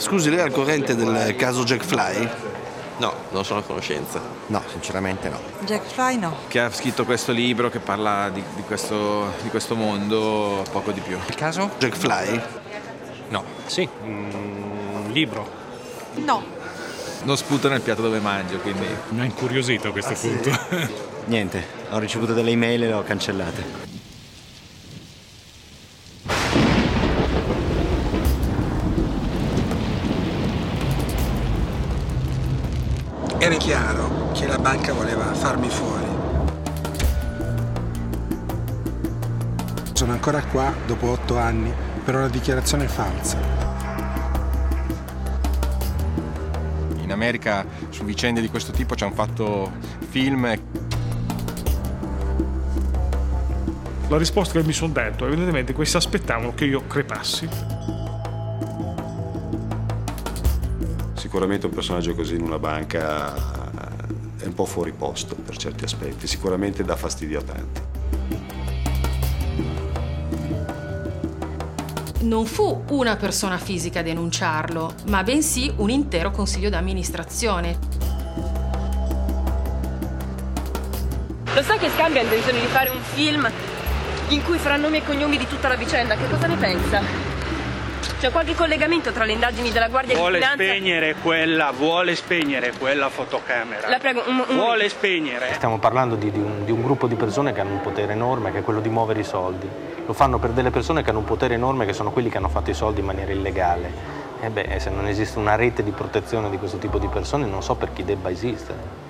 Scusi, lei è al corrente del caso Jack Fly? No, non sono a conoscenza. No, sinceramente no. Jack Fly no. Che ha scritto questo libro che parla di, di, questo, di questo, mondo, poco di più. Il caso? Jack Fly? No. Sì, un libro. No. Non sputa nel piatto dove mangio, quindi... Mi ha incuriosito a questo ah, punto. Sì? Niente, ho ricevuto delle email e le ho cancellate. Era chiaro che la banca voleva farmi fuori. Sono ancora qua dopo otto anni per una dichiarazione falsa. In America su vicende di questo tipo ci hanno fatto film. La risposta che mi sono detto, evidentemente questi aspettavano che io crepassi Sicuramente un personaggio così in una banca è un po' fuori posto per certi aspetti, sicuramente dà fastidio a tanti. Non fu una persona fisica a denunciarlo, ma bensì un intero consiglio d'amministrazione. Lo sai che Scambia ha intenzione di fare un film in cui farà nomi e cognomi di tutta la vicenda? Che cosa ne pensa? C'è qualche collegamento tra le indagini della Guardia vuole di Finanza? Vuole spegnere quella, vuole spegnere quella fotocamera. La prego, un, un... Vuole spegnere. Stiamo parlando di, di, un, di, un, gruppo di persone che hanno un potere enorme, che è quello di muovere i soldi. Lo fanno per delle persone che hanno un potere enorme, che sono quelli che hanno fatto i soldi in maniera illegale. E beh, se non esiste una rete di protezione di questo tipo di persone, non so per chi debba esistere.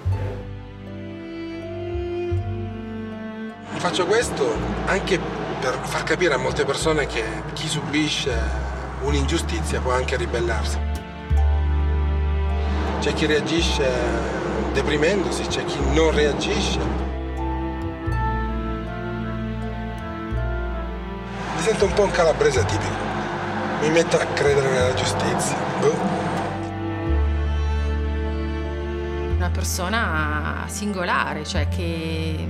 Faccio questo anche per far capire a molte persone che chi subisce un'ingiustizia può anche ribellarsi. C'è chi reagisce deprimendosi, c'è chi non reagisce. Mi sento un po' un calabrese tipico. Mi metto a credere nella giustizia. Boh. Una persona singolare, cioè che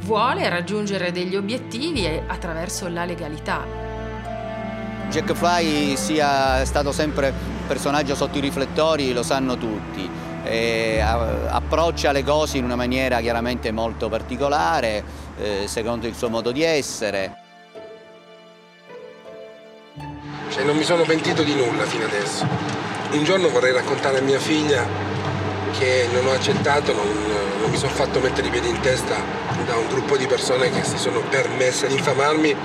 vuole raggiungere degli obiettivi attraverso la legalità. Jack Fly sia stato sempre un personaggio sotto i riflettori lo sanno tutti, e approccia le cose in una maniera chiaramente molto particolare, eh, secondo il suo modo di essere. Cioè, non mi sono pentito di nulla fino adesso. Un giorno vorrei raccontare a mia figlia che non ho accettato, non, non mi sono fatto mettere i piedi in testa da un gruppo di persone che si sono permesse di infamarmi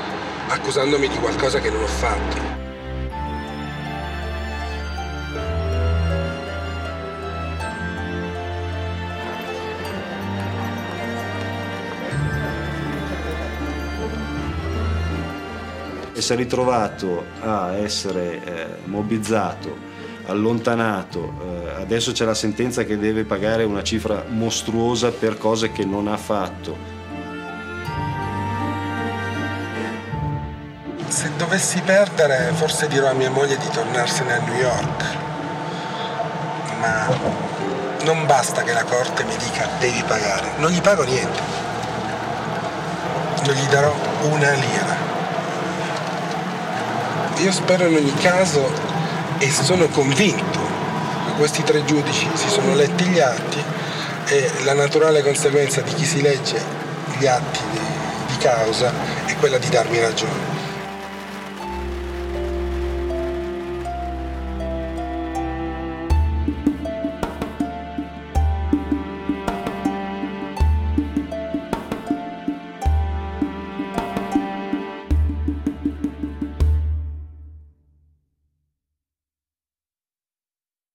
accusandomi di qualcosa che non ho fatto. E si è ritrovato a essere eh, mobbizzato, allontanato, eh, adesso c'è la sentenza che deve pagare una cifra mostruosa per cose che non ha fatto se dovessi perdere forse dirò a mia moglie di tornarsene a New York. Ma non basta che la corte mi dica devi pagare. Non gli pago niente. Non gli darò una lira. Io spero in ogni caso e sono convinto che questi tre giudici si sono letti gli atti e la naturale conseguenza di chi si legge gli atti di, di causa è quella di darmi ragione.